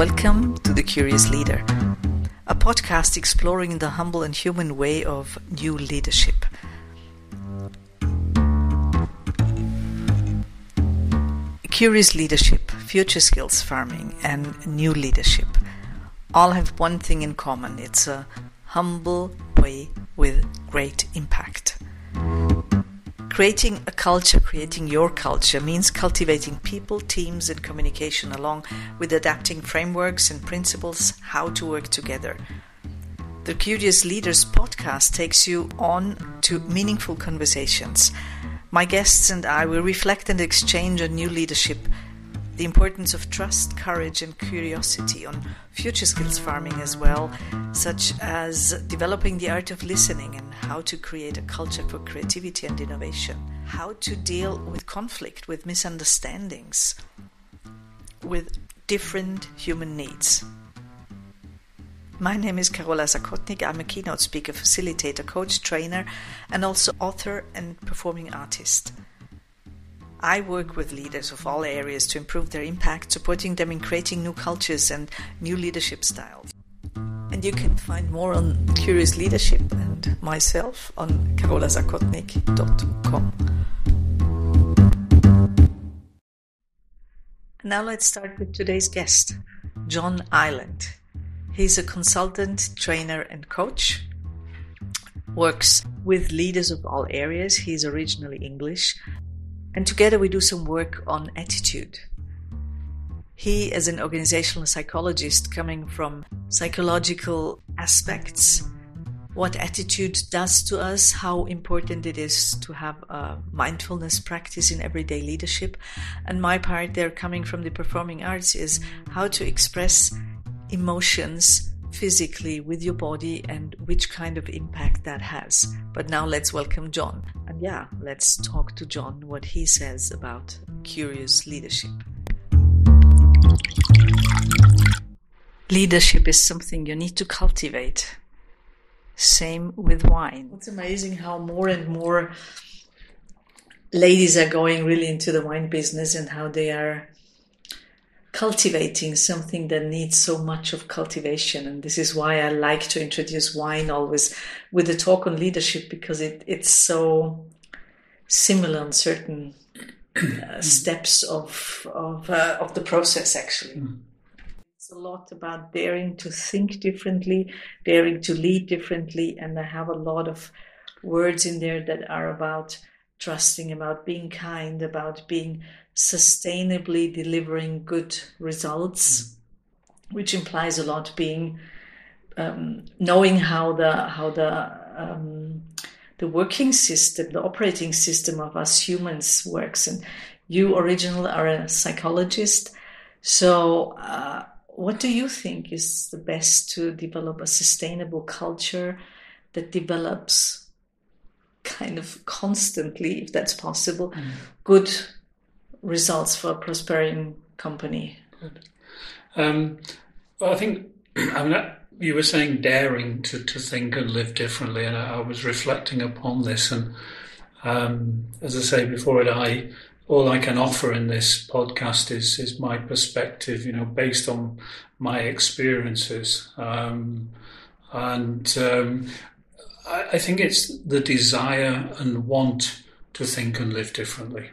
Welcome to The Curious Leader, a podcast exploring the humble and human way of new leadership. Curious leadership, future skills farming, and new leadership all have one thing in common it's a humble way with great impact. Creating a culture, creating your culture, means cultivating people, teams, and communication along with adapting frameworks and principles how to work together. The Curious Leaders podcast takes you on to meaningful conversations. My guests and I will reflect and exchange on new leadership the importance of trust, courage, and curiosity on future skills farming as well, such as developing the art of listening and how to create a culture for creativity and innovation, how to deal with conflict, with misunderstandings, with different human needs. My name is Carola Zakotnik. I'm a keynote speaker, facilitator, coach, trainer, and also author and performing artist. I work with leaders of all areas to improve their impact, supporting them in creating new cultures and new leadership styles. And you can find more on Curious Leadership and myself on carolazakotnik.com. Now let's start with today's guest, John Ireland. He's a consultant, trainer, and coach. Works with leaders of all areas. He's originally English and together we do some work on attitude. He, as an organizational psychologist coming from psychological aspects, what attitude does to us, how important it is to have a mindfulness practice in everyday leadership. And my part there, coming from the performing arts, is how to express emotions physically with your body and which kind of impact that has. But now let's welcome John. And yeah, let's talk to John what he says about curious leadership. Leadership is something you need to cultivate. Same with wine. It's amazing how more and more ladies are going really into the wine business and how they are cultivating something that needs so much of cultivation. And this is why I like to introduce wine always with the talk on leadership because it, it's so similar on certain uh, steps of of, uh, of the process actually. Mm. It's a lot about daring to think differently, daring to lead differently, and I have a lot of words in there that are about trusting, about being kind, about being sustainably delivering good results, mm. which implies a lot being um, knowing how the how the um, the working system, the operating system of us humans works. And you originally are a psychologist, so. Uh, what do you think is the best to develop a sustainable culture that develops kind of constantly, if that's possible, mm. good results for a prospering company? Um, well, I think I mean you were saying daring to, to think and live differently, and I, I was reflecting upon this. And um, as I say before, it I all I can offer in this podcast is is my perspective, you know, based on my experiences. Um, and um, I, think it's the desire and want to think and live differently.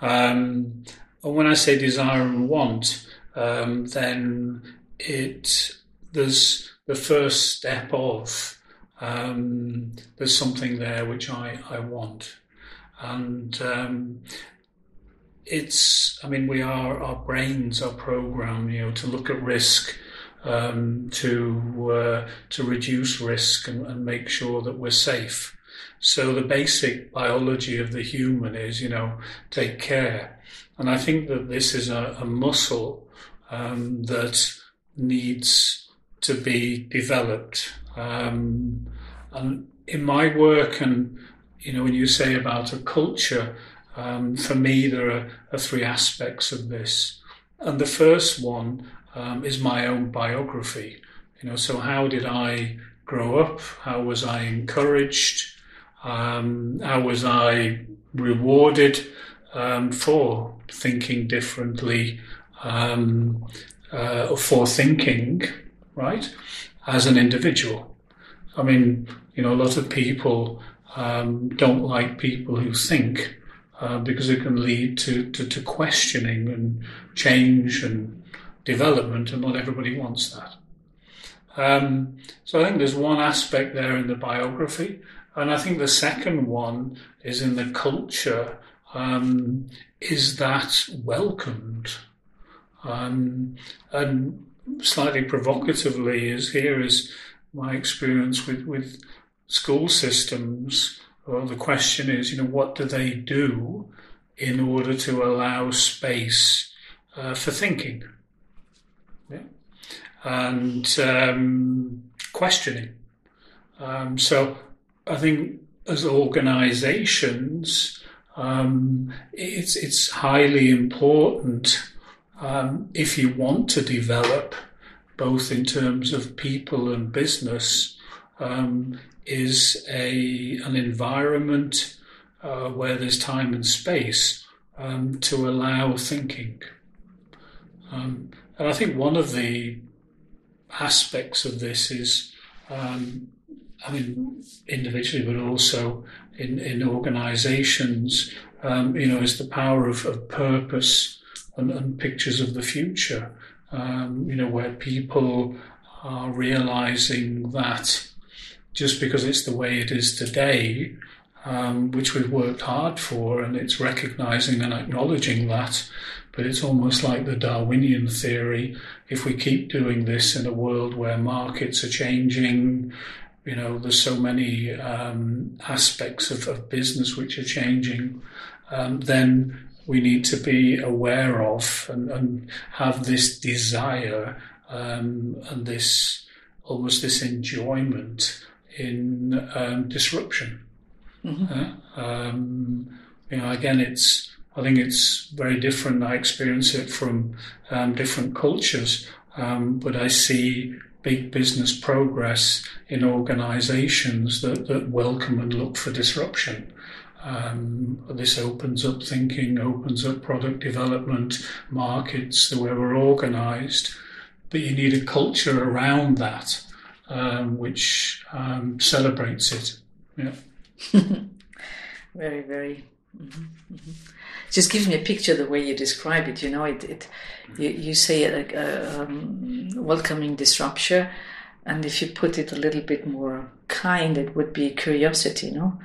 Um, and when I say desire and want, um, then it there's the first step of um, there's something there which I, I want, and um, it's I mean we are our brains are programmed you know to look at risk. Um, to uh, to reduce risk and, and make sure that we're safe. So the basic biology of the human is, you know, take care. And I think that this is a, a muscle um, that needs to be developed. Um, and in my work, and you know, when you say about a culture, um, for me there are, are, three aspects of this. And the first one um, is my own biography. You know, so how did I grow up? How was I encouraged? Um, how was I rewarded um, for thinking differently um, uh, for thinking, right, as an individual. I mean, you know, a lot of people um, don't like people who think uh, because it can lead to, to, to, questioning and change and development, and not everybody wants that. Um, so I think there's one aspect there in the biography, and I think the second one is in the culture. Um, is that welcomed? Um, and slightly provocatively, is here is my experience with, with school systems. Well, the question is, you know, what do they do in order to allow space uh, for thinking? Yeah. And um, questioning. Um, so I think as organizations, um, it's, it's highly important um, if you want to develop, both in terms of people and business, um, is a an environment uh, where there's time and space um, to allow thinking. Um, and I think one of the aspects of this is, um, I mean, individually, but also in, in organizations, um, you know, is the power of, of purpose and, and pictures of the future, um, you know, where people are realizing that just because it's the way it is today, um, which we've worked hard for, and it's recognizing and acknowledging that. But it's almost like the Darwinian theory. If we keep doing this in a world where markets are changing, you know, there's so many um, aspects of, of, business which are changing, um, then we need to be aware of and, and have this desire um, and this almost this enjoyment in um, disruption. Mm-hmm. Uh, um, you know, again, it's I think it's very different. I experience it from um, different cultures, um, but I see big business progress in organizations that, that welcome and look for disruption. Um, this opens up thinking, opens up product development, markets, the way we're organized. But you need a culture around that um, which um, celebrates it. Yeah. very, very. Mm-hmm, mm-hmm. Just gives me a picture the way you describe it. You know, it. it you, you say uh, um, welcoming disruption, and if you put it a little bit more kind, it would be curiosity. No,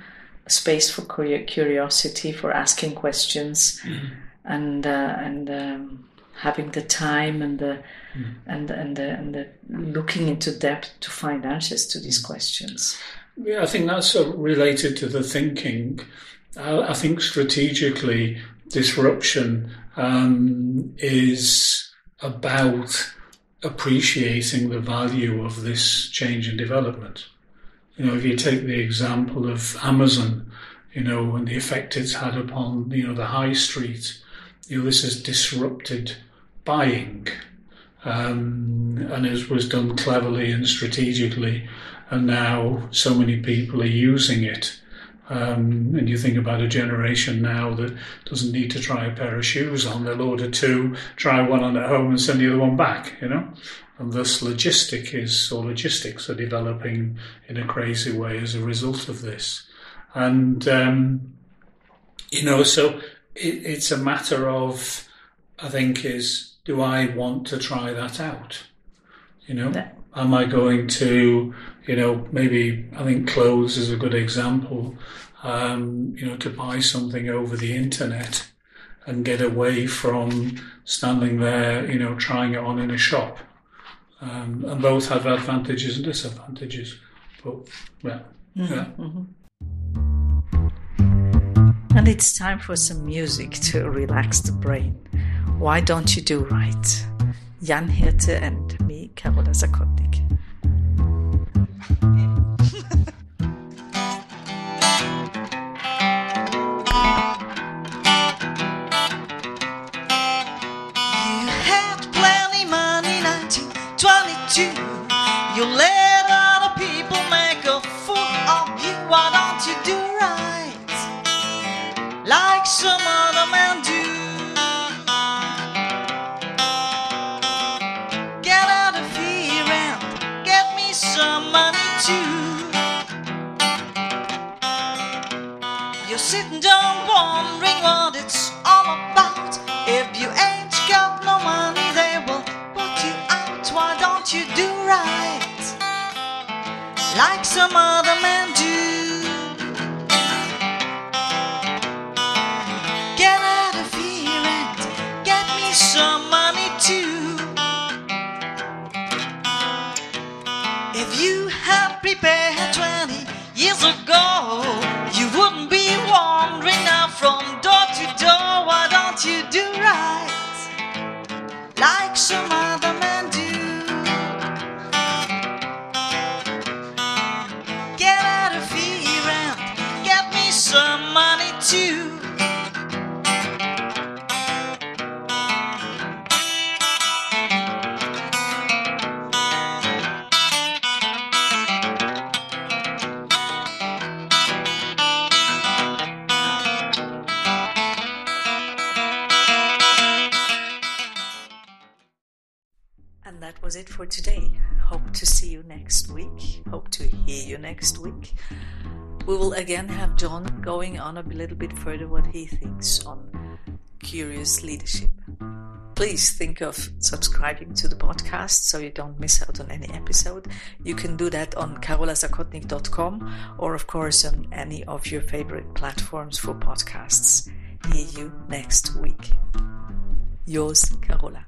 a space for curiosity, for asking questions, mm-hmm. and uh, and um, having the time and the mm. and and the, and the looking into depth to find answers to these questions. Yeah, I think that's related to the thinking. I, I think strategically, disruption um, is about appreciating the value of this change and development. You know, if you take the example of Amazon, you know, and the effect it's had upon, you know, the high street, you know, this has disrupted buying. Um, and it was done cleverly and strategically, and now so many people are using it. Um, and you think about a generation now that doesn't need to try a pair of shoes on, they'll order two, try one on at home, and send the other one back, you know? And thus, logistic is, or logistics are developing in a crazy way as a result of this. And, um, you know, so it, it's a matter of, I think, is do I want to try that out? You know, yeah. am I going to, you know, maybe I think clothes is a good example. Um, you know, to buy something over the internet and get away from standing there, you know, trying it on in a shop. Um, and both have advantages and disadvantages. But yeah, mm-hmm, yeah. Mm-hmm. And it's time for some music to relax the brain. Why Don't You Do Right? Jan Hirte and me, Carola Zakotnik. Wondering what it's all about. If you ain't got no money, they will put you out. Why don't you do right like some other men do? Get out of here and get me some money too. If you had prepared 20 years ago, be wandering now from door to door. Why don't you do was it for today. Hope to see you next week. Hope to hear you next week. We will again have John going on a little bit further what he thinks on curious leadership. Please think of subscribing to the podcast so you don't miss out on any episode. You can do that on carolazakotnik.com or, of course, on any of your favorite platforms for podcasts. Hear you next week. Yours, Carola.